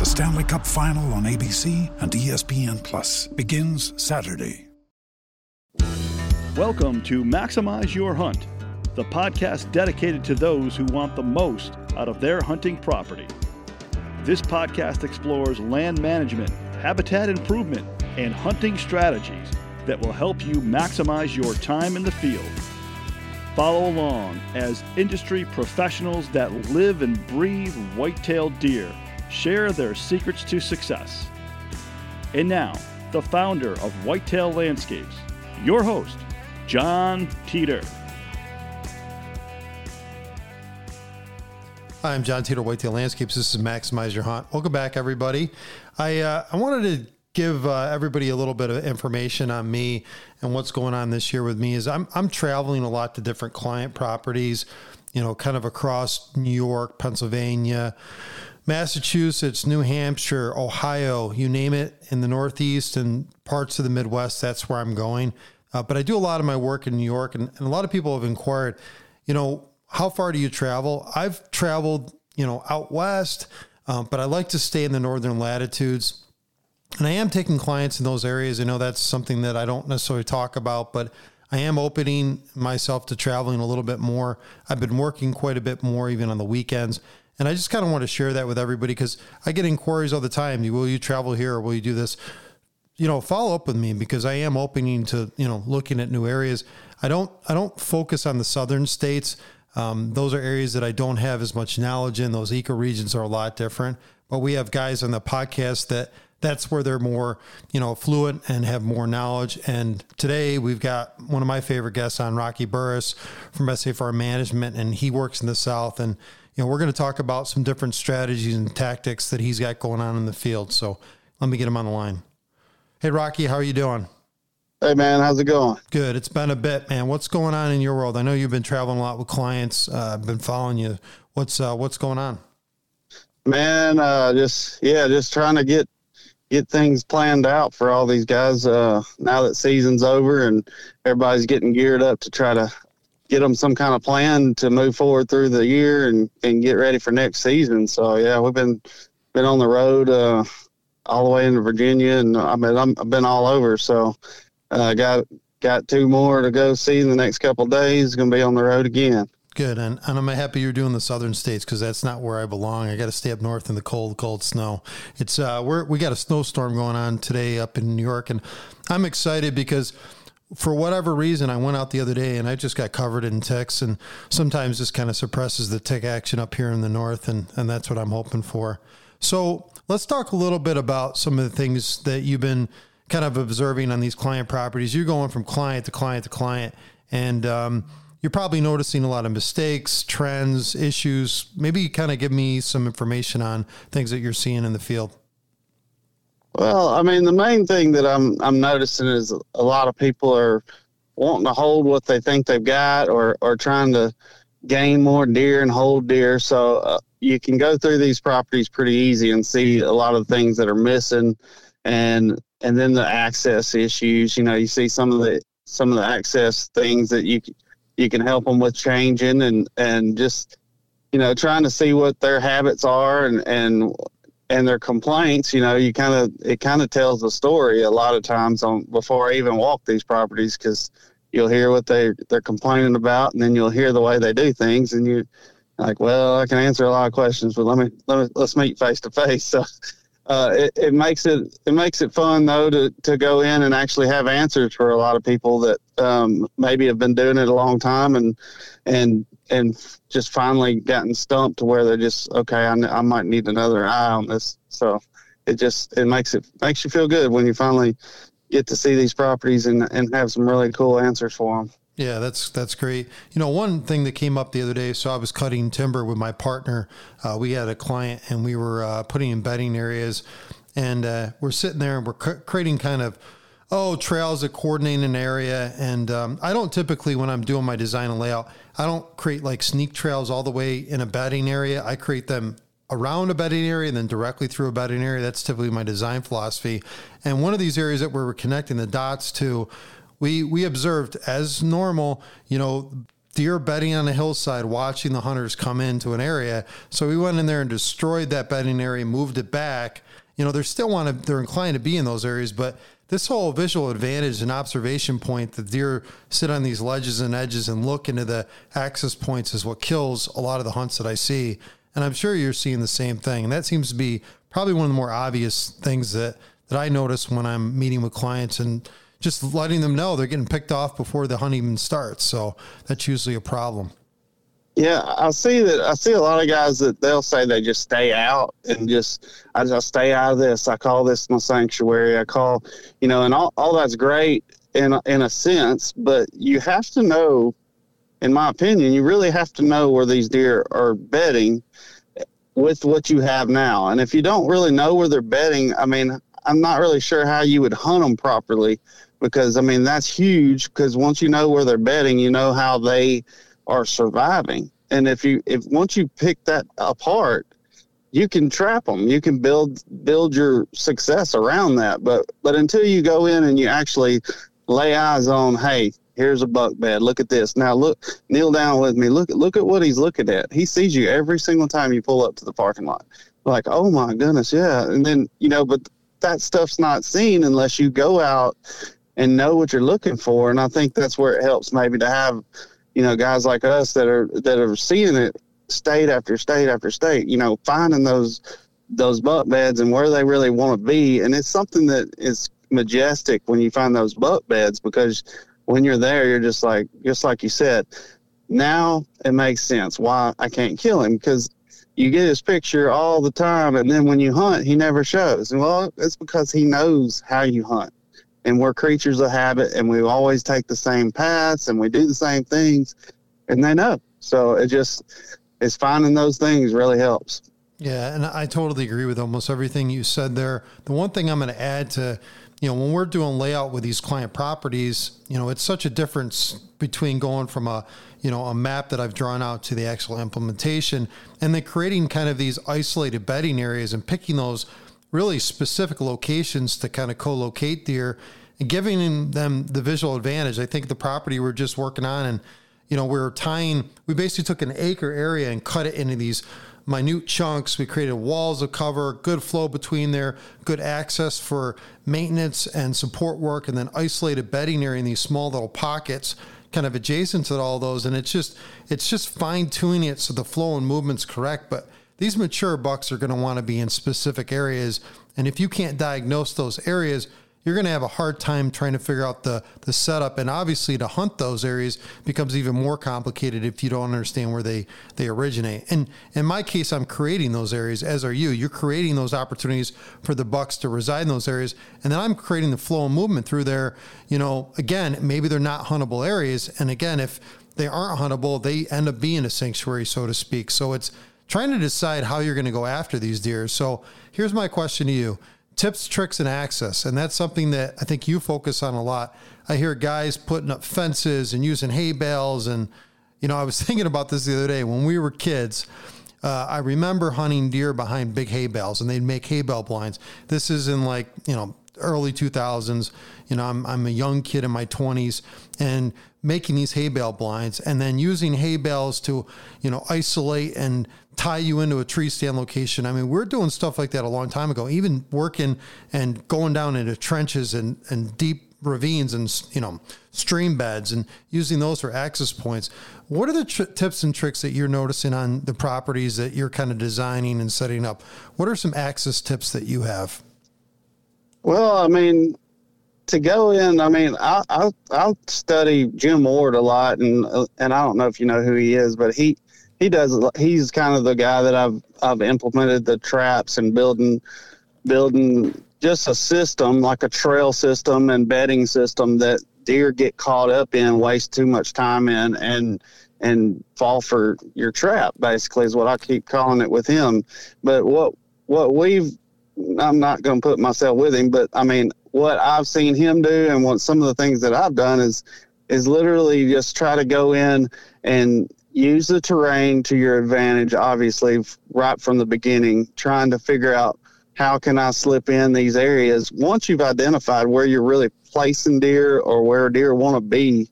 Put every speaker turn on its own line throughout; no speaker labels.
The Stanley Cup Final on ABC and ESPN Plus begins Saturday.
Welcome to Maximize Your Hunt, the podcast dedicated to those who want the most out of their hunting property. This podcast explores land management, habitat improvement, and hunting strategies that will help you maximize your time in the field. Follow along as industry professionals that live and breathe white-tailed deer share their secrets to success. And now, the founder of Whitetail Landscapes, your host, John Teeter.
Hi, I'm John Teeter, Whitetail Landscapes. This is Maximize Your Hunt. Welcome back, everybody. I uh, I wanted to give uh, everybody a little bit of information on me and what's going on this year with me. Is I'm I'm traveling a lot to different client properties, you know, kind of across New York, Pennsylvania, Massachusetts, New Hampshire, Ohio, you name it, in the Northeast and parts of the Midwest. That's where I'm going. Uh, but I do a lot of my work in New York, and, and a lot of people have inquired, you know, how far do you travel? I've traveled, you know, out west, um, but I like to stay in the northern latitudes. And I am taking clients in those areas. I know that's something that I don't necessarily talk about, but I am opening myself to traveling a little bit more. I've been working quite a bit more, even on the weekends. And I just kind of want to share that with everybody because I get inquiries all the time. Will you travel here or will you do this? You know, follow up with me because I am opening to, you know, looking at new areas. I don't I don't focus on the southern states. Um, those are areas that I don't have as much knowledge in. Those ecoregions are a lot different. But we have guys on the podcast that that's where they're more, you know, fluent and have more knowledge. And today we've got one of my favorite guests on, Rocky Burris from SA Farm Management, and he works in the South. And you know, we're going to talk about some different strategies and tactics that he's got going on in the field. So let me get him on the line. Hey, Rocky, how are you doing?
Hey, man, how's it going?
Good. It's been a bit, man. What's going on in your world? I know you've been traveling a lot with clients. Uh, I've been following you. What's uh, what's going on?
Man, uh, just yeah, just trying to get get things planned out for all these guys. Uh, now that season's over and everybody's getting geared up to try to get them some kind of plan to move forward through the year and, and get ready for next season. So yeah, we've been been on the road uh, all the way into Virginia, and I mean i have been all over. So uh, got got two more to go see in the next couple days. Going to be on the road again.
Good, and, and I'm happy you're doing the southern states because that's not where I belong. I got to stay up north in the cold, cold snow. It's uh, we're we got a snowstorm going on today up in New York, and I'm excited because for whatever reason, I went out the other day and I just got covered in ticks. And sometimes this kind of suppresses the tick action up here in the north. And, and that's what I'm hoping for. So let's talk a little bit about some of the things that you've been kind of observing on these client properties. You're going from client to client to client. And um, you're probably noticing a lot of mistakes, trends, issues. Maybe kind of give me some information on things that you're seeing in the field.
Well, I mean, the main thing that I'm I'm noticing is a lot of people are wanting to hold what they think they've got, or or trying to gain more deer and hold deer. So uh, you can go through these properties pretty easy and see a lot of things that are missing, and and then the access issues. You know, you see some of the some of the access things that you you can help them with changing, and and just you know trying to see what their habits are and and and their complaints, you know, you kind of it kind of tells the story a lot of times on before I even walk these properties because you'll hear what they they're complaining about, and then you'll hear the way they do things, and you like, well, I can answer a lot of questions, but let me let me let's meet face to face. So. Uh, it, it makes it it makes it fun though to, to go in and actually have answers for a lot of people that um, maybe have been doing it a long time and and and just finally gotten stumped to where they're just okay. I, I might need another eye on this. So it just it makes it makes you feel good when you finally get to see these properties and and have some really cool answers for them.
Yeah, that's that's great. You know, one thing that came up the other day. So I was cutting timber with my partner. Uh, we had a client, and we were uh, putting in bedding areas, and uh, we're sitting there and we're creating kind of oh trails that coordinate an area. And um, I don't typically when I'm doing my design and layout, I don't create like sneak trails all the way in a bedding area. I create them around a bedding area and then directly through a bedding area. That's typically my design philosophy. And one of these areas that we were connecting the dots to, we we observed as normal, you know, deer bedding on a hillside, watching the hunters come into an area. So we went in there and destroyed that bedding area, moved it back. You know, they're still want to, they're inclined to be in those areas, but this whole visual advantage and observation point, the deer sit on these ledges and edges and look into the access points is what kills a lot of the hunts that I see. And I'm sure you're seeing the same thing. And that seems to be probably one of the more obvious things that, that I notice when I'm meeting with clients and just letting them know they're getting picked off before the hunt even starts. So that's usually a problem.
Yeah, I see that. I see a lot of guys that they'll say they just stay out and just I just stay out of this. I call this my sanctuary. I call, you know, and all, all that's great in in a sense, but you have to know, in my opinion, you really have to know where these deer are bedding with what you have now. And if you don't really know where they're bedding, I mean, I'm not really sure how you would hunt them properly because I mean that's huge. Because once you know where they're bedding, you know how they are surviving. And if you if once you pick that apart, you can trap them. You can build build your success around that. But but until you go in and you actually lay eyes on, hey, here's a buck bed. Look at this. Now look, kneel down with me. Look look at what he's looking at. He sees you every single time you pull up to the parking lot. Like, oh my goodness, yeah. And then you know, but that stuff's not seen unless you go out and know what you're looking for. And I think that's where it helps maybe to have you know, guys like us that are that are seeing it state after state after state, you know, finding those those buck beds and where they really want to be. And it's something that is majestic when you find those buck beds because when you're there, you're just like just like you said. Now it makes sense why I can't kill him because you get his picture all the time, and then when you hunt, he never shows. And well, it's because he knows how you hunt and we're creatures of habit and we always take the same paths and we do the same things and they know. So it just it's finding those things really helps.
Yeah and i totally agree with almost everything you said there. The one thing i'm going to add to you know when we're doing layout with these client properties you know it's such a difference between going from a you know a map that i've drawn out to the actual implementation and then creating kind of these isolated bedding areas and picking those really specific locations to kind of co-locate deer and giving them the visual advantage. I think the property we're just working on and you know, we are tying we basically took an acre area and cut it into these minute chunks. We created walls of cover, good flow between there, good access for maintenance and support work, and then isolated bedding area in these small little pockets kind of adjacent to all those. And it's just it's just fine tuning it so the flow and movement's correct. But these mature bucks are going to want to be in specific areas. And if you can't diagnose those areas, you're going to have a hard time trying to figure out the, the setup. And obviously, to hunt those areas becomes even more complicated if you don't understand where they, they originate. And in my case, I'm creating those areas, as are you. You're creating those opportunities for the bucks to reside in those areas. And then I'm creating the flow and movement through there. You know, again, maybe they're not huntable areas. And again, if they aren't huntable, they end up being a sanctuary, so to speak. So it's trying to decide how you're going to go after these deer. So here's my question to you. tips, tricks, and access. And that's something that I think you focus on a lot. I hear guys putting up fences and using hay bales. And, you know, I was thinking about this the other day when we were kids. Uh, I remember hunting deer behind big hay bales and they'd make hay bale blinds. This is in like, you know, early 2000s. You know, I'm, I'm a young kid in my 20s and making these hay bale blinds and then using hay bales to, you know, isolate and tie you into a tree stand location. I mean, we're doing stuff like that a long time ago, even working and going down into trenches and, and deep ravines and, you know, stream beds and using those for access points. What are the tr- tips and tricks that you're noticing on the properties that you're kind of designing and setting up? What are some access tips that you have?
Well, I mean, to go in, I mean, I I I study Jim Ward a lot, and uh, and I don't know if you know who he is, but he he does. He's kind of the guy that I've I've implemented the traps and building building just a system like a trail system and bedding system that deer get caught up in, waste too much time in, and and fall for your trap. Basically, is what I keep calling it with him. But what what we've I'm not going to put myself with him, but I mean, what I've seen him do and what some of the things that I've done is is literally just try to go in and use the terrain to your advantage obviously right from the beginning trying to figure out how can I slip in these areas. Once you've identified where you're really placing deer or where deer want to be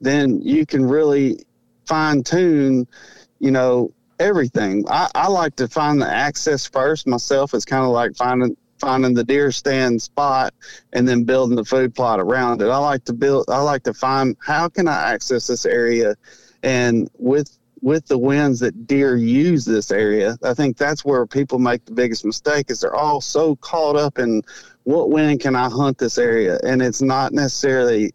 then you can really fine tune you know everything I, I like to find the access first myself it's kind of like finding finding the deer stand spot and then building the food plot around it. I like to build I like to find how can I access this area and with with the winds that deer use this area, I think that's where people make the biggest mistake is they're all so caught up in what wind can I hunt this area and it's not necessarily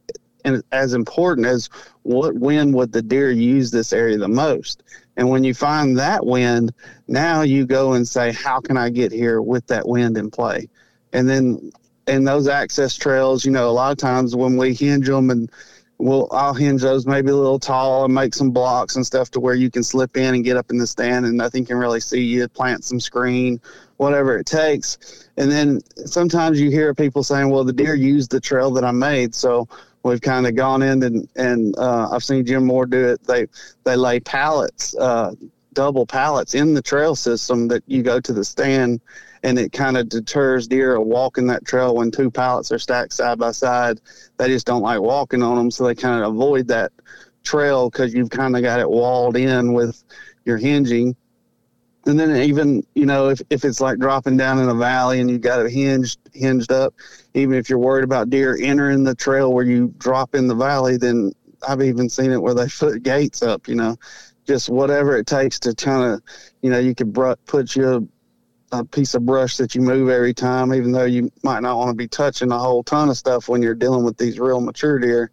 as important as what wind would the deer use this area the most. And when you find that wind, now you go and say, how can I get here with that wind in play? And then in those access trails, you know, a lot of times when we hinge them and we'll, I'll hinge those maybe a little tall and make some blocks and stuff to where you can slip in and get up in the stand and nothing can really see you, plant some screen, whatever it takes. And then sometimes you hear people saying, well, the deer used the trail that I made. So we've kind of gone in and and uh, I've seen Jim Moore do it. They they lay pallets, uh, double pallets in the trail system that you go to the stand, and it kind of deters deer of walking that trail when two pallets are stacked side by side. They just don't like walking on them, so they kind of avoid that trail because you've kind of got it walled in with your hinging and then even you know if, if it's like dropping down in a valley and you got it hinged hinged up even if you're worried about deer entering the trail where you drop in the valley then i've even seen it where they put gates up you know just whatever it takes to kind of you know you could br- put you a, a piece of brush that you move every time even though you might not want to be touching a whole ton of stuff when you're dealing with these real mature deer.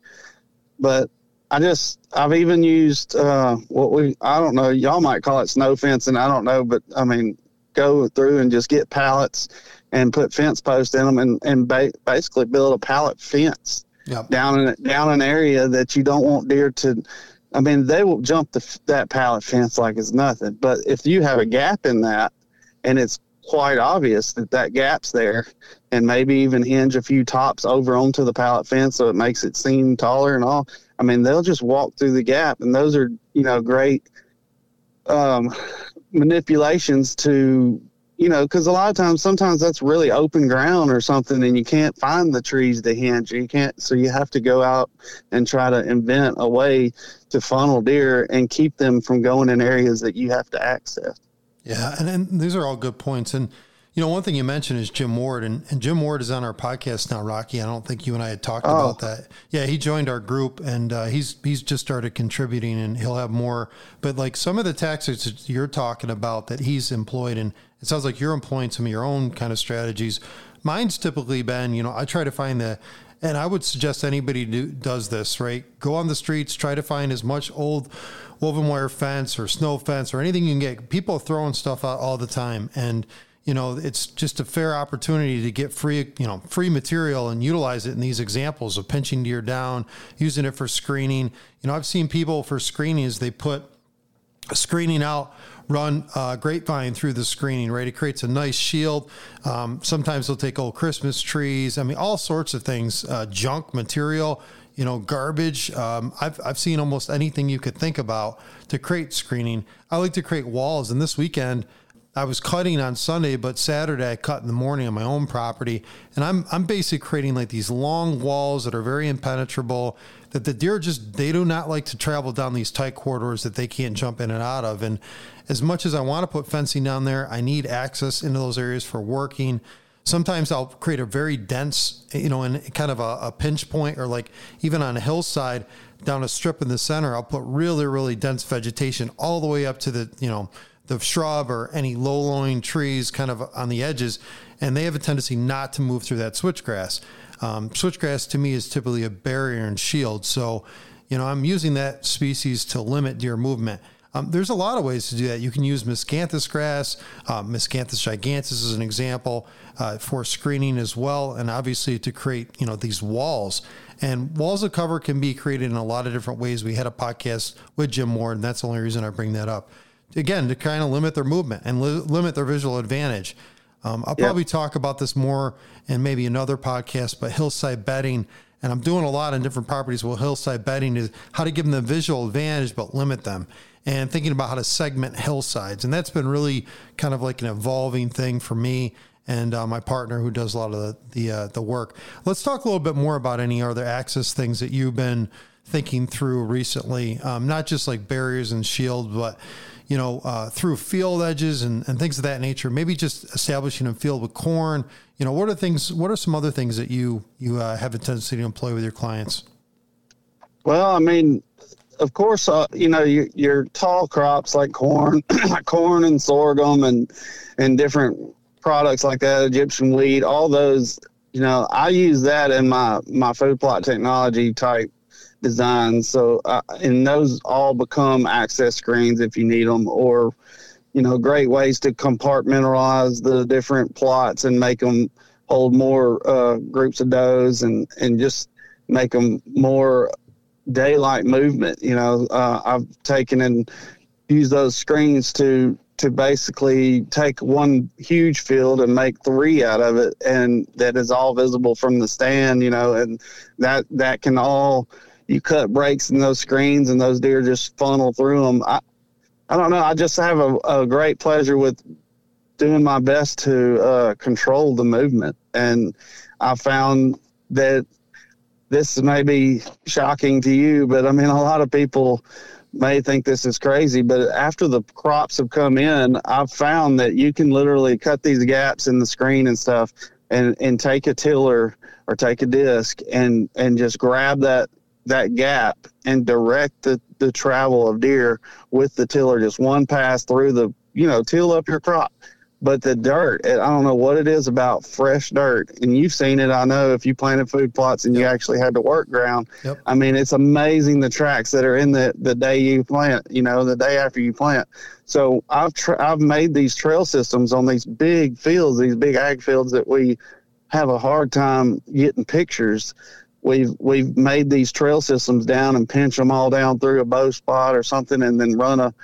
But I just I've even used uh, what we I don't know y'all might call it snow fencing I don't know but I mean go through and just get pallets and put fence posts in them and and ba- basically build a pallet fence yep. down in down an area that you don't want deer to. I mean they will jump the, that pallet fence like it's nothing but if you have a gap in that and it's quite obvious that that gap's there and maybe even hinge a few tops over onto the pallet fence so it makes it seem taller and all I mean, they'll just walk through the gap, and those are you know great um, manipulations to you know because a lot of times sometimes that's really open ground or something and you can't find the trees to hinge. You can't so you have to go out and try to invent a way to funnel deer and keep them from going in areas that you have to access.
Yeah and, and these are all good points and you know, one thing you mentioned is Jim Ward, and, and Jim Ward is on our podcast now, Rocky. I don't think you and I had talked oh. about that. Yeah, he joined our group, and uh, he's he's just started contributing, and he'll have more. But like some of the tactics that you're talking about that he's employed, and it sounds like you're employing some of your own kind of strategies. Mine's typically been, you know, I try to find the and I would suggest anybody do, does this, right? Go on the streets, try to find as much old woven wire fence or snow fence or anything you can get. People throwing stuff out all the time. And you know, it's just a fair opportunity to get free, you know, free material and utilize it in these examples of pinching deer down, using it for screening. You know, I've seen people for screenings, they put screening out run uh, grapevine through the screening, right? It creates a nice shield. Um, sometimes they'll take old Christmas trees. I mean, all sorts of things, uh, junk material, you know, garbage. Um, I've, I've seen almost anything you could think about to create screening. I like to create walls. And this weekend, I was cutting on Sunday, but Saturday I cut in the morning on my own property. And I'm, I'm basically creating like these long walls that are very impenetrable that the deer just they do not like to travel down these tight corridors that they can't jump in and out of and as much as i want to put fencing down there i need access into those areas for working sometimes i'll create a very dense you know in kind of a, a pinch point or like even on a hillside down a strip in the center i'll put really really dense vegetation all the way up to the you know the shrub or any low lying trees kind of on the edges and they have a tendency not to move through that switchgrass um, switchgrass to me is typically a barrier and shield. So, you know, I'm using that species to limit deer movement. Um, there's a lot of ways to do that. You can use miscanthus grass, uh, miscanthus giganteus is an example uh, for screening as well, and obviously to create you know these walls. And walls of cover can be created in a lot of different ways. We had a podcast with Jim Ward, and that's the only reason I bring that up. Again, to kind of limit their movement and li- limit their visual advantage. Um, I'll probably talk about this more in maybe another podcast, but hillside bedding, and I'm doing a lot on different properties. Well, hillside bedding is how to give them the visual advantage, but limit them, and thinking about how to segment hillsides. And that's been really kind of like an evolving thing for me and uh, my partner who does a lot of the the, uh, the work. Let's talk a little bit more about any other access things that you've been thinking through recently, um, not just like barriers and shields, but you know, uh, through field edges and, and things of that nature. Maybe just establishing a field with corn. You know, what are things? What are some other things that you you uh, have a tendency to employ with your clients?
Well, I mean, of course, uh, you know your, your tall crops like corn, corn and sorghum, and and different products like that, Egyptian wheat, all those. You know, I use that in my my food plot technology type designs. So, uh, and those all become access screens if you need them, or you know, great ways to compartmentalize the different plots and make them hold more uh, groups of does and and just make them more daylight movement. You know, uh, I've taken and used those screens to to basically take one huge field and make three out of it and that is all visible from the stand you know and that that can all you cut breaks in those screens and those deer just funnel through them. I, I don't know. I just have a, a great pleasure with doing my best to uh, control the movement. And I found that this may be shocking to you, but I mean, a lot of people may think this is crazy, but after the crops have come in, I've found that you can literally cut these gaps in the screen and stuff and, and take a tiller or take a disc and, and just grab that that gap and direct the, the travel of deer with the tiller, just one pass through the, you know, till up your crop. But the dirt, I don't know what it is about fresh dirt. And you've seen it, I know, if you planted food plots and yep. you actually had to work ground. Yep. I mean, it's amazing the tracks that are in the, the day you plant, you know, the day after you plant. So I've, tra- I've made these trail systems on these big fields, these big ag fields that we have a hard time getting pictures we've we've made these trail systems down and pinch them all down through a bow spot or something, and then run a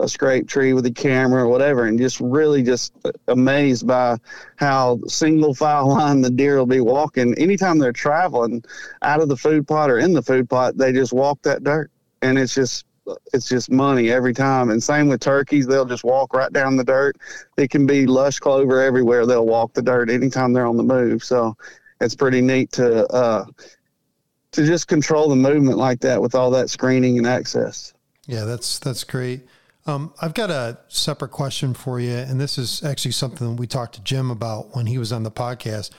a scrape tree with a camera or whatever, and just really just amazed by how single file line the deer will be walking anytime they're traveling out of the food plot or in the food plot. They just walk that dirt, and it's just it's just money every time. And same with turkeys, they'll just walk right down the dirt. It can be lush clover everywhere. They'll walk the dirt anytime they're on the move. So it's pretty neat to uh, to just control the movement like that with all that screening and access.
Yeah, that's that's great. Um, I've got a separate question for you, and this is actually something we talked to Jim about when he was on the podcast,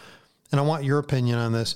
and I want your opinion on this.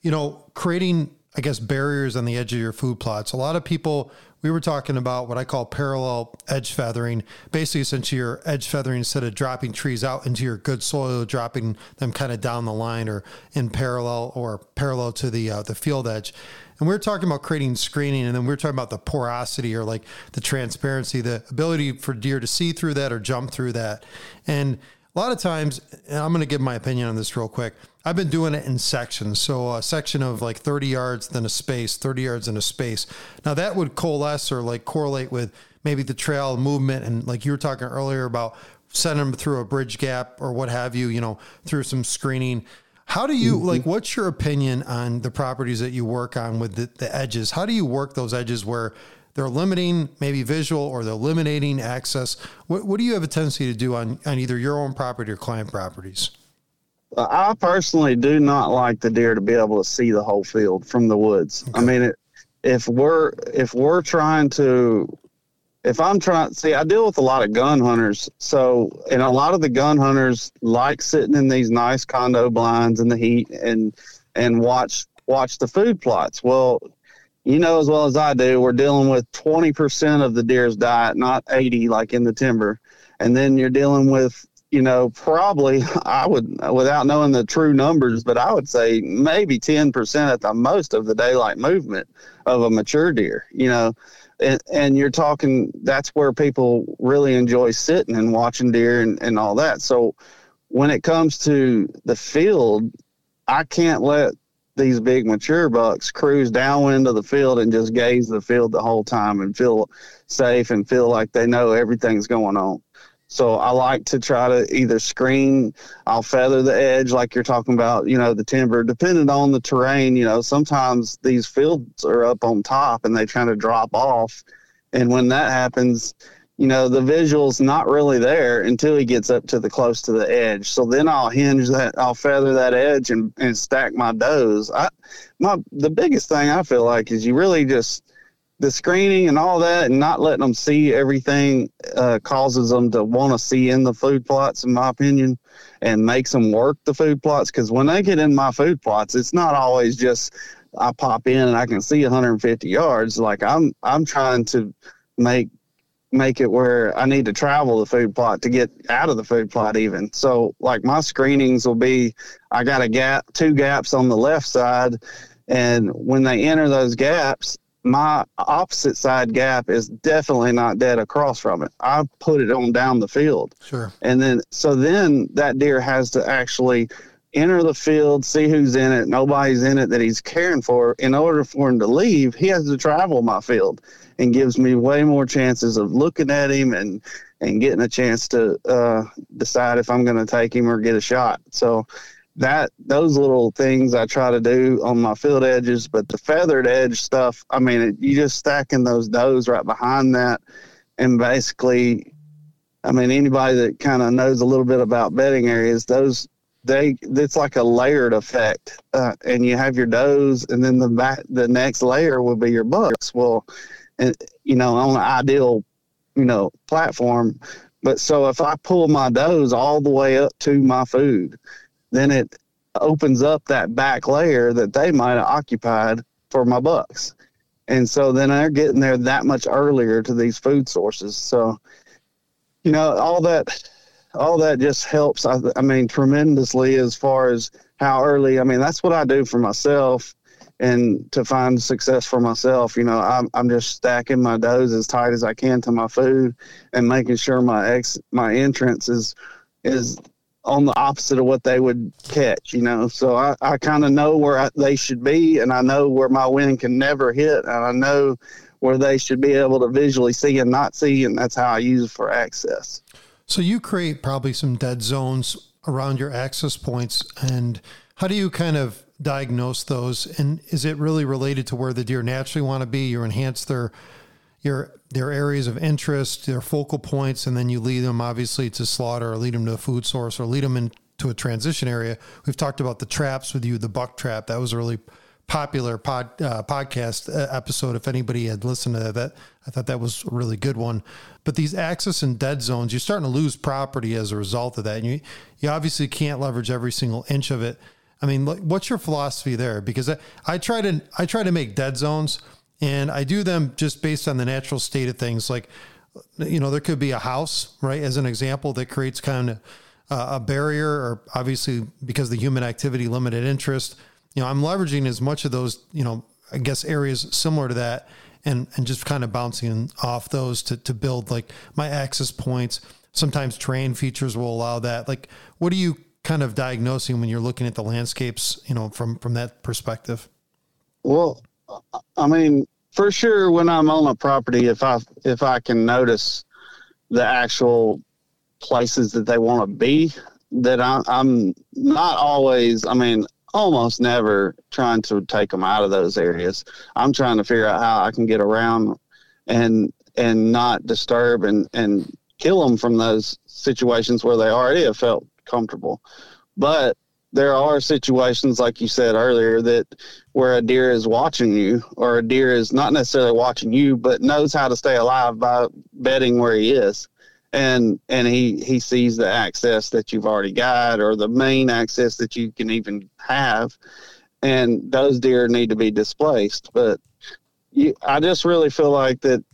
You know, creating I guess barriers on the edge of your food plots. A lot of people we were talking about what I call parallel edge feathering. Basically, since you're edge feathering instead of dropping trees out into your good soil, dropping them kind of down the line or in parallel or parallel to the uh, the field edge. And we are talking about creating screening, and then we are talking about the porosity or like the transparency, the ability for deer to see through that or jump through that. And a lot of times, I'm going to give my opinion on this real quick. I've been doing it in sections. So a section of like 30 yards, then a space, 30 yards in a space. Now that would coalesce or like correlate with maybe the trail movement and like you were talking earlier about sending them through a bridge gap or what have you, you know, through some screening. How do you like? Mm-hmm. What's your opinion on the properties that you work on with the, the edges? How do you work those edges where they're limiting maybe visual or they're eliminating access? What, what do you have a tendency to do on, on either your own property or client properties?
I personally do not like the deer to be able to see the whole field from the woods. I mean, it, if we're if we're trying to if I'm trying to see I deal with a lot of gun hunters so and a lot of the gun hunters like sitting in these nice condo blinds in the heat and and watch watch the food plots well you know as well as I do we're dealing with 20% of the deer's diet not 80 like in the timber. And then you're dealing with you know probably I would without knowing the true numbers but I would say maybe 10% at the most of the daylight movement of a mature deer you know. And, and you're talking that's where people really enjoy sitting and watching deer and, and all that. So when it comes to the field i can't let these big mature bucks cruise downwind of the field and just gaze the field the whole time and feel safe and feel like they know everything's going on so I like to try to either screen, I'll feather the edge like you're talking about, you know, the timber, depending on the terrain. You know, sometimes these fields are up on top and they kind of drop off. And when that happens, you know, the visual's not really there until he gets up to the close to the edge. So then I'll hinge that, I'll feather that edge and, and stack my does. I, my, the biggest thing I feel like is you really just, the screening and all that and not letting them see everything uh, causes them to want to see in the food plots in my opinion and makes them work the food plots because when they get in my food plots it's not always just i pop in and i can see 150 yards like i'm i'm trying to make make it where i need to travel the food plot to get out of the food plot even so like my screenings will be i got a gap two gaps on the left side and when they enter those gaps my opposite side gap is definitely not dead across from it. I put it on down the field.
Sure.
And then, so then that deer has to actually enter the field, see who's in it, nobody's in it that he's caring for. In order for him to leave, he has to travel my field and gives me way more chances of looking at him and, and getting a chance to uh, decide if I'm going to take him or get a shot. So, that those little things I try to do on my field edges, but the feathered edge stuff, I mean, it, you just stacking those does right behind that, and basically, I mean, anybody that kind of knows a little bit about bedding areas, those they it's like a layered effect, uh, and you have your does, and then the back the next layer will be your bucks. Well, you know, on an ideal, you know, platform. But so if I pull my does all the way up to my food, then it opens up that back layer that they might have occupied for my bucks. And so then they're getting there that much earlier to these food sources. So, you know, all that, all that just helps. I, I mean, tremendously as far as how early. I mean, that's what I do for myself, and to find success for myself. You know, I'm I'm just stacking my does as tight as I can to my food, and making sure my ex my entrance is is on the opposite of what they would catch, you know. So I, I kind of know where I, they should be, and I know where my wind can never hit, and I know where they should be able to visually see and not see, and that's how I use it for access.
So you create probably some dead zones around your access points, and how do you kind of diagnose those? And is it really related to where the deer naturally want to be? You enhance their your their areas of interest, their focal points, and then you lead them obviously to slaughter or lead them to a food source or lead them into a transition area. We've talked about the traps with you, the buck trap. That was a really popular pod, uh, podcast uh, episode. If anybody had listened to that, I thought that was a really good one. But these access and dead zones, you're starting to lose property as a result of that. And you, you obviously can't leverage every single inch of it. I mean, what's your philosophy there? Because I, I try to I try to make dead zones and I do them just based on the natural state of things. Like, you know, there could be a house, right, as an example, that creates kind of a barrier, or obviously because the human activity limited interest. You know, I'm leveraging as much of those, you know, I guess areas similar to that, and and just kind of bouncing off those to to build like my access points. Sometimes terrain features will allow that. Like, what do you kind of diagnosing when you're looking at the landscapes, you know, from from that perspective?
Well, I mean, for sure when I'm on a property, if I if I can notice the actual places that they want to be, that I, I'm not always. I mean, almost never trying to take them out of those areas. I'm trying to figure out how I can get around and and not disturb and and kill them from those situations where they already have felt comfortable. But there are situations like you said earlier that where a deer is watching you or a deer is not necessarily watching you but knows how to stay alive by bedding where he is. And and he he sees the access that you've already got or the main access that you can even have. And those deer need to be displaced. But you, i just really feel like that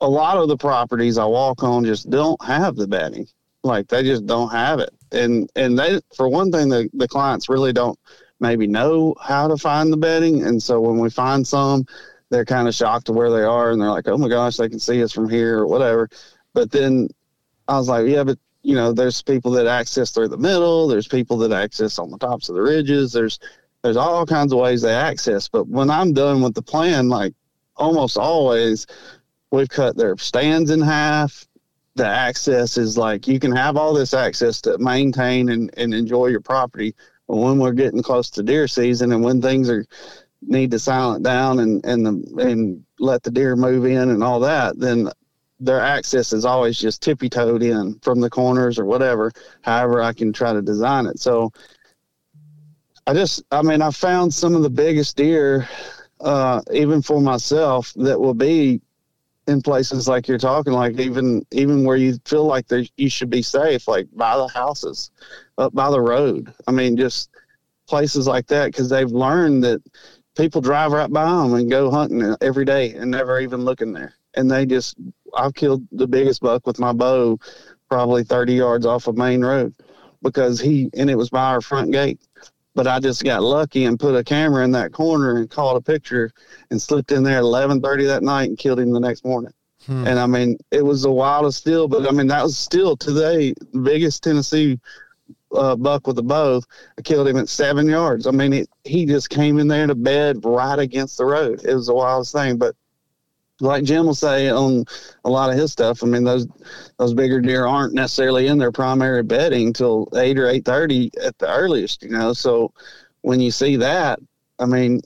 a lot of the properties i walk on just don't have the bedding like they just don't have it. And and they for one thing the, the clients really don't maybe know how to find the bedding. And so when we find some they're kind of shocked to where they are and they're like oh my gosh they can see us from here or whatever. But then i was like yeah but you know there's people that access through the middle. There's people that access on the tops of the ridges. There's there's all kinds of ways they access. But when i'm done with the plan like almost always we've cut their stands in half the access is like you can have all this access to maintain and, and enjoy your property. But when we're getting close to deer season and when things are need to silent down and and the, and let the deer move in and all that, then their access is always just tippy toed in from the corners or whatever. However, I can try to design it. So I just, I mean, I found some of the biggest deer, uh, even for myself, that will be in places like you're talking, like even even where you feel like there, you should be safe, like by the houses, up by the road. I mean, just places like that because they've learned that people drive right by them and go hunting every day and never even looking there. And they just, I've killed the biggest buck with my bow, probably 30 yards off of main road because he, and it was by our front gate but I just got lucky and put a camera in that corner and caught a picture and slipped in there at 11:30 that night and killed him the next morning. Hmm. And I mean, it was the wildest still, but I mean, that was still today the biggest Tennessee uh, buck with a bow. I killed him at seven yards. I mean, it, he just came in there to bed right against the road. It was the wildest thing, but like Jim will say on a lot of his stuff. I mean, those those bigger deer aren't necessarily in their primary bedding till eight or eight thirty at the earliest. You know, so when you see that, I mean,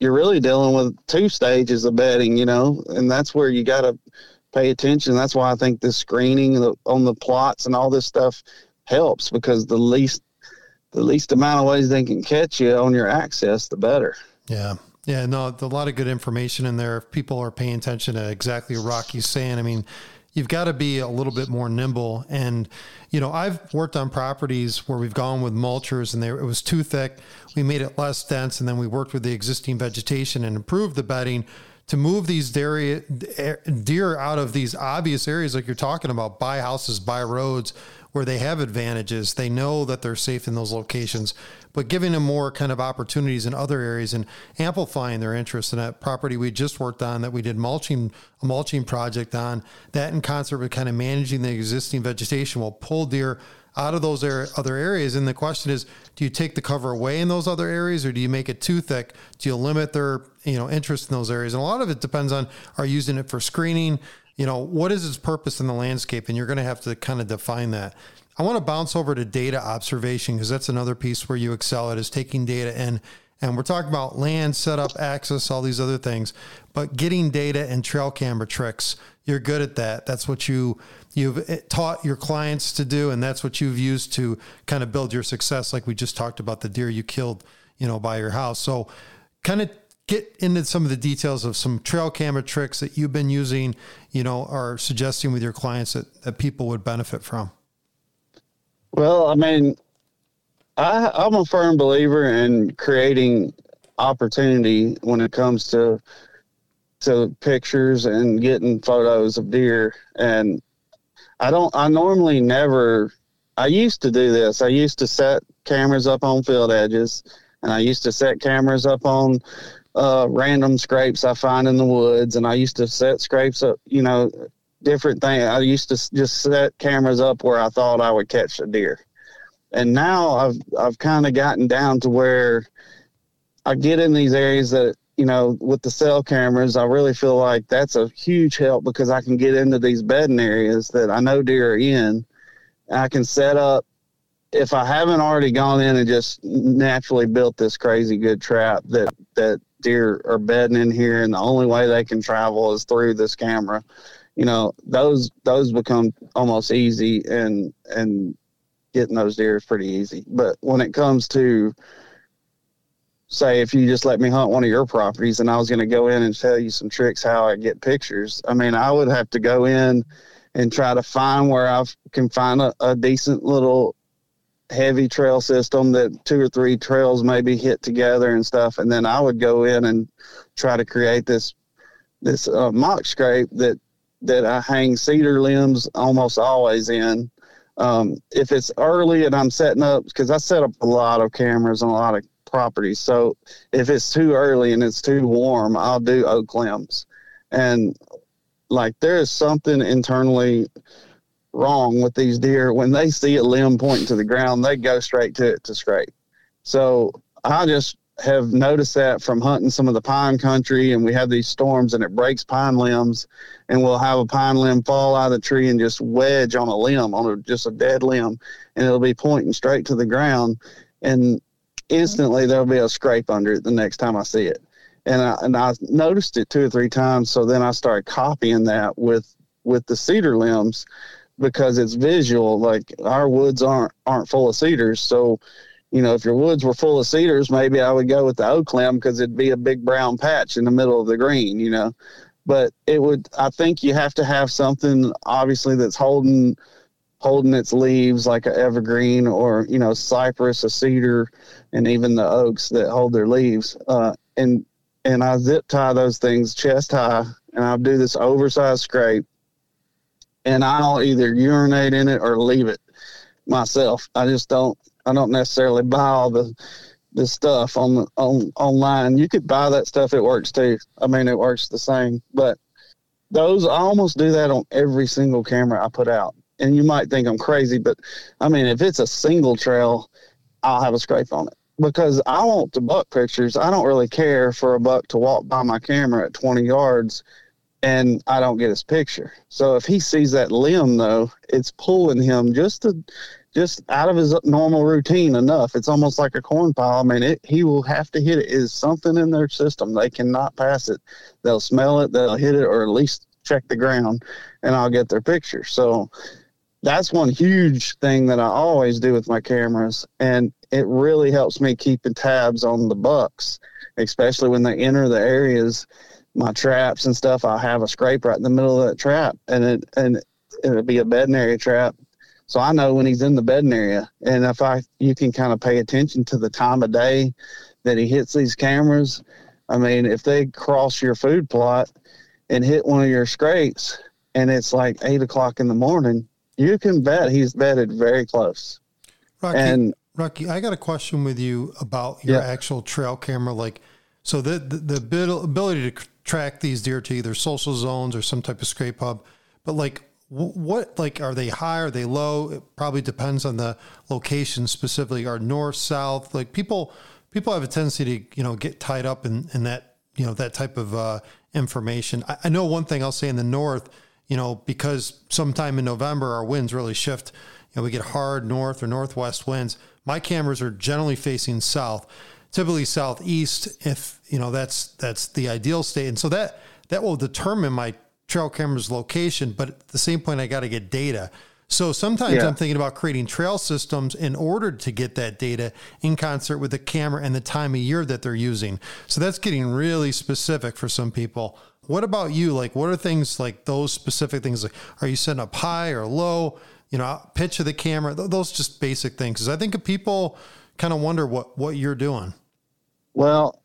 you're really dealing with two stages of bedding. You know, and that's where you got to pay attention. That's why I think the screening on the plots and all this stuff helps because the least the least amount of ways they can catch you on your access, the better.
Yeah, yeah, no, a lot of good information in there. If people are paying attention to exactly what Rocky's saying, I mean, you've got to be a little bit more nimble. And, you know, I've worked on properties where we've gone with mulchers and they, it was too thick. We made it less dense. And then we worked with the existing vegetation and improved the bedding to move these deer, deer out of these obvious areas like you're talking about, by houses, by roads, where they have advantages. They know that they're safe in those locations, but giving them more kind of opportunities in other areas and amplifying their interest in that property we just worked on that we did mulching a mulching project on that in concert with kind of managing the existing vegetation will pull deer out of those other areas. And the question is, do you take the cover away in those other areas or do you make it too thick? Do you limit their, you know, interest in those areas? And a lot of it depends on are you using it for screening? You know, what is its purpose in the landscape? And you're going to have to kind of define that. I want to bounce over to data observation because that's another piece where you excel at is taking data in. And we're talking about land, setup, access, all these other things, but getting data and trail camera tricks. You're good at that. That's what you you've eh, taught your clients to do, and that's what you've used to kind of build your success. Like we just talked about the deer you killed, you know, by your house. So, kind of get into some of the details of some trail camera tricks that you've been using, you know, or suggesting with your clients that, that people would benefit from?
Well, I mean, I, I'm a firm believer in creating opportunity when it comes to to pictures and getting photos of deer. And I don't. I normally never. I used to do this. I used to set cameras up on field edges, and I used to set cameras up on uh, random scrapes I find in the woods, and I used to set scrapes up, you know, different things. I used to just set cameras up where I thought I would catch a deer, and now I've I've kind of gotten down to where I get in these areas that you know, with the cell cameras, I really feel like that's a huge help because I can get into these bedding areas that I know deer are in. I can set up if I haven't already gone in and just naturally built this crazy good trap that that deer are bedding in here, and the only way they can travel is through this camera. You know, those those become almost easy, and and getting those deer is pretty easy. But when it comes to say if you just let me hunt one of your properties and I was going to go in and tell you some tricks how I get pictures, I mean, I would have to go in and try to find where I can find a, a decent little heavy trail system that two or three trails maybe hit together and stuff. And then I would go in and try to create this, this uh, mock scrape that, that I hang cedar limbs almost always in. Um, if it's early and I'm setting up, because I set up a lot of cameras on a lot of properties. So if it's too early and it's too warm, I'll do oak limbs. And like there is something internally wrong with these deer. When they see a limb pointing to the ground, they go straight to it to scrape. So I just have noticed that from hunting some of the pine country and we have these storms and it breaks pine limbs and we'll have a pine limb fall out of the tree and just wedge on a limb on a, just a dead limb and it'll be pointing straight to the ground and instantly there'll be a scrape under it the next time I see it. And I, and I noticed it two or three times. So then I started copying that with, with the cedar limbs because it's visual. Like our woods aren't, aren't full of cedars. So, you know, if your woods were full of cedars, maybe I would go with the oak limb because it'd be a big brown patch in the middle of the green, you know. But it would, I think you have to have something obviously that's holding holding its leaves like an evergreen or you know cypress, a cedar, and even the oaks that hold their leaves. Uh, and and I zip tie those things chest high, and I'll do this oversized scrape, and I'll either urinate in it or leave it myself. I just don't. I don't necessarily buy all the the stuff on the on online. You could buy that stuff; it works too. I mean, it works the same. But those I almost do that on every single camera I put out and you might think I'm crazy, but I mean, if it's a single trail, I'll have a scrape on it because I want the buck pictures. I don't really care for a buck to walk by my camera at 20 yards and I don't get his picture. So if he sees that limb though, it's pulling him just to just out of his normal routine enough. It's almost like a corn pile. I mean, it, he will have to hit it. Is something in their system. They cannot pass it. They'll smell it, they'll hit it, or at least check the ground, and I'll get their picture. So that's one huge thing that I always do with my cameras, and it really helps me keeping tabs on the bucks, especially when they enter the areas, my traps and stuff. I'll have a scrape right in the middle of that trap, and it and it'll be a bedding area trap, so I know when he's in the bedding area. And if I you can kind of pay attention to the time of day that he hits these cameras. I mean, if they cross your food plot and hit one of your scrapes, and it's like eight o'clock in the morning you can bet he's bedded very close.
Rocky, and Rocky, I got a question with you about your yeah. actual trail camera. Like, so the, the, the ability to track these deer to either social zones or some type of scrape hub, but like, what like are they high? Are they low? It probably depends on the location specifically. Are north, south? Like people, people have a tendency to you know get tied up in in that you know that type of uh, information. I, I know one thing I'll say in the north you know, because sometime in November our winds really shift. You know, we get hard north or northwest winds. My cameras are generally facing south, typically southeast. If you know that's that's the ideal state, and so that that will determine my trail camera's location. But at the same point, I got to get data. So sometimes yeah. I'm thinking about creating trail systems in order to get that data in concert with the camera and the time of year that they're using. So that's getting really specific for some people. What about you? Like, what are things like those specific things? Like, are you setting up high or low? You know, pitch of the camera. Those just basic things. Because I think people kind of wonder what what you're doing.
Well,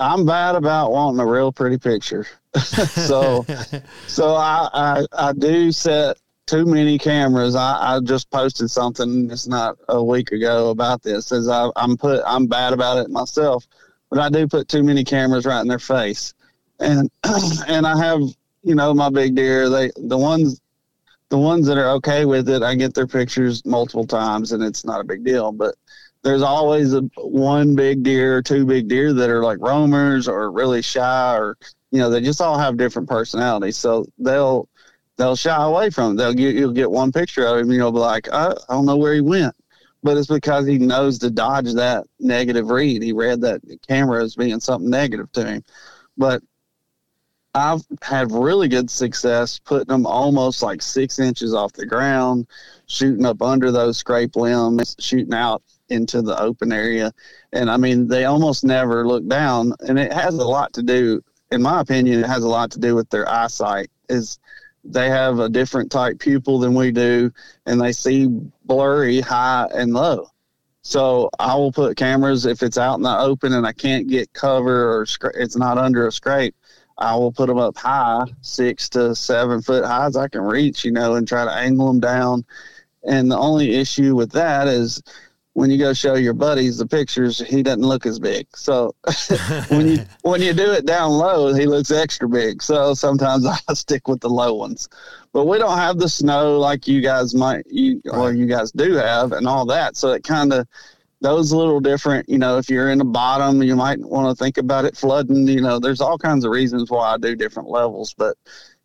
I'm bad about wanting a real pretty picture. so, so I, I I do set too many cameras. I, I just posted something. It's not a week ago about this. As I, I'm put, I'm bad about it myself, but I do put too many cameras right in their face and and I have you know my big deer. They the ones the ones that are okay with it, I get their pictures multiple times, and it's not a big deal. But there's always a one big deer or two big deer that are like roamers or really shy or you know they just all have different personalities. So they'll they'll shy away from it. they'll get you'll get one picture of him you'll be like I, I don't know where he went. But it's because he knows to dodge that negative read. He read that camera as being something negative to him. But I've had really good success putting them almost like six inches off the ground, shooting up under those scrape limbs, shooting out into the open area. And I mean, they almost never look down. And it has a lot to do, in my opinion, it has a lot to do with their eyesight. Is they have a different type pupil than we do, and they see blurry high and low. So I will put cameras if it's out in the open and I can't get cover or it's not under a scrape. I will put them up high, six to seven foot high as I can reach, you know, and try to angle them down. And the only issue with that is when you go show your buddies the pictures, he doesn't look as big. So when you when you do it down low, he looks extra big. So sometimes I stick with the low ones. But we don't have the snow like you guys might you right. or you guys do have and all that. So it kind of those little different, you know, if you're in the bottom, you might want to think about it flooding. You know, there's all kinds of reasons why I do different levels. But,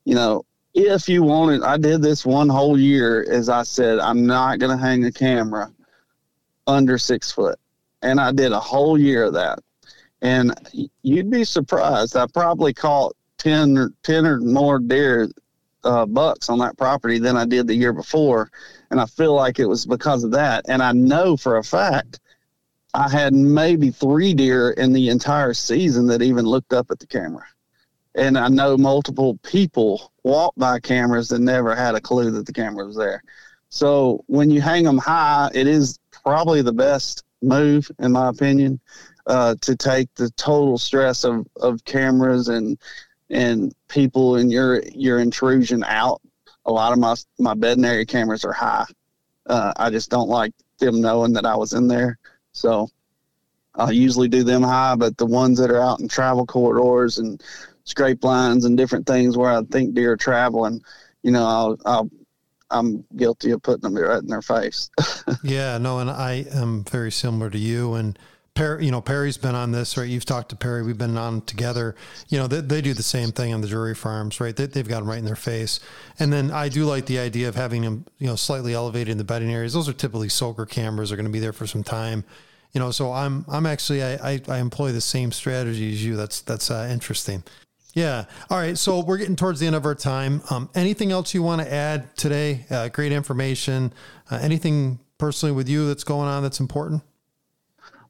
you know, if you wanted, I did this one whole year, as I said, I'm not going to hang a camera under six foot. And I did a whole year of that. And you'd be surprised. I probably caught 10 or 10 or more deer uh, bucks on that property than I did the year before. And I feel like it was because of that. And I know for a fact I had maybe three deer in the entire season that even looked up at the camera. And I know multiple people walked by cameras that never had a clue that the camera was there. So when you hang them high, it is probably the best move, in my opinion, uh, to take the total stress of, of cameras and and people and your your intrusion out. A lot of my my area cameras are high. Uh, I just don't like them knowing that I was in there. So I usually do them high, but the ones that are out in travel corridors and scrape lines and different things where I think deer are traveling, you know, I'll, I'll I'm guilty of putting them right in their face.
yeah, no, and I am very similar to you. And Perry, you know, Perry's been on this, right? You've talked to Perry. We've been on together. You know, they, they do the same thing on the jury farms, right? They, have got them right in their face. And then I do like the idea of having them, you know, slightly elevated in the bedding areas. Those are typically soaker cameras. Are going to be there for some time you know, so I'm I'm actually I, I, I employ the same strategy as you. That's that's uh, interesting. Yeah. All right. So we're getting towards the end of our time. Um, anything else you want to add today? Uh, great information. Uh, anything personally with you that's going on that's important?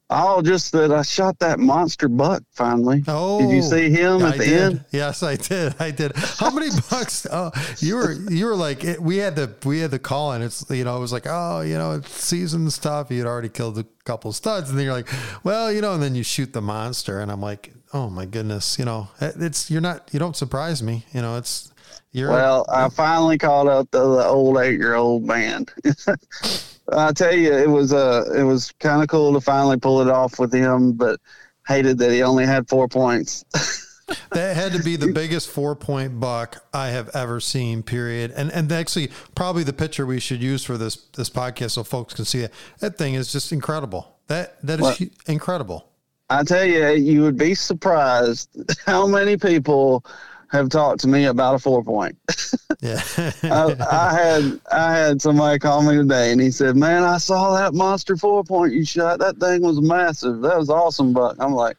Oh, just that I shot that monster buck finally. Oh, did you see him at I the
did.
end?
Yes, I did. I did. How many bucks? Oh, you were you were like it, we had the we had the call and it's you know it was like oh you know it's season stuff. You had already killed a couple studs and then you're like well you know and then you shoot the monster and I'm like oh my goodness you know it's you're not you don't surprise me you know it's you're
well I finally caught up to the old eight year old man. I tell you, it was uh, it was kind of cool to finally pull it off with him, but hated that he only had four points.
that had to be the biggest four point buck I have ever seen. Period. And and actually, probably the picture we should use for this this podcast so folks can see it. That thing is just incredible. That that is incredible.
I tell you, you would be surprised how many people have talked to me about a four point. yeah. I, I, had I had somebody call me today and he said, Man, I saw that monster four point you shot. That thing was massive. That was awesome, Buck. I'm like,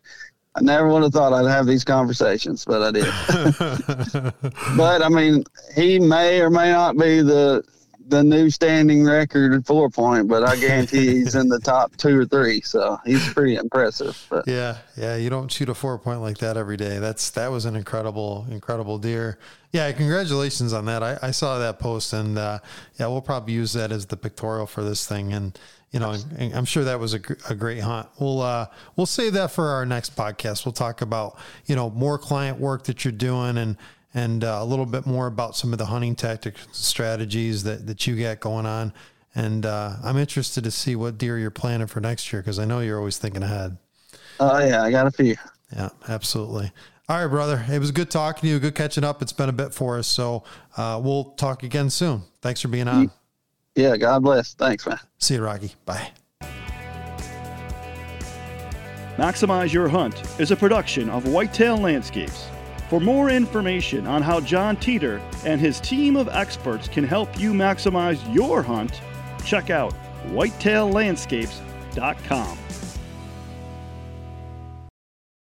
I never would have thought I'd have these conversations, but I did. but I mean, he may or may not be the the new standing record at four point, but I guarantee he's in the top two or three. So he's pretty impressive. But.
Yeah, yeah, you don't shoot a four point like that every day. That's that was an incredible, incredible deer. Yeah, congratulations on that. I, I saw that post, and uh, yeah, we'll probably use that as the pictorial for this thing. And you know, I'm sure that was a, a great hunt. We'll uh, we'll save that for our next podcast. We'll talk about you know more client work that you're doing and and uh, a little bit more about some of the hunting tactics strategies that, that you got going on. And uh, I'm interested to see what deer you're planning for next year because I know you're always thinking ahead.
Oh, yeah, I got a few.
Yeah, absolutely. All right, brother. It was good talking to you. Good catching up. It's been a bit for us. So uh, we'll talk again soon. Thanks for being on.
Yeah, God bless. Thanks, man.
See you, Rocky. Bye.
Maximize Your Hunt is a production of Whitetail Landscapes. For more information on how Jon Teater and his team of experts can help you maximize your hunt, check out whitetaillandscapes.com.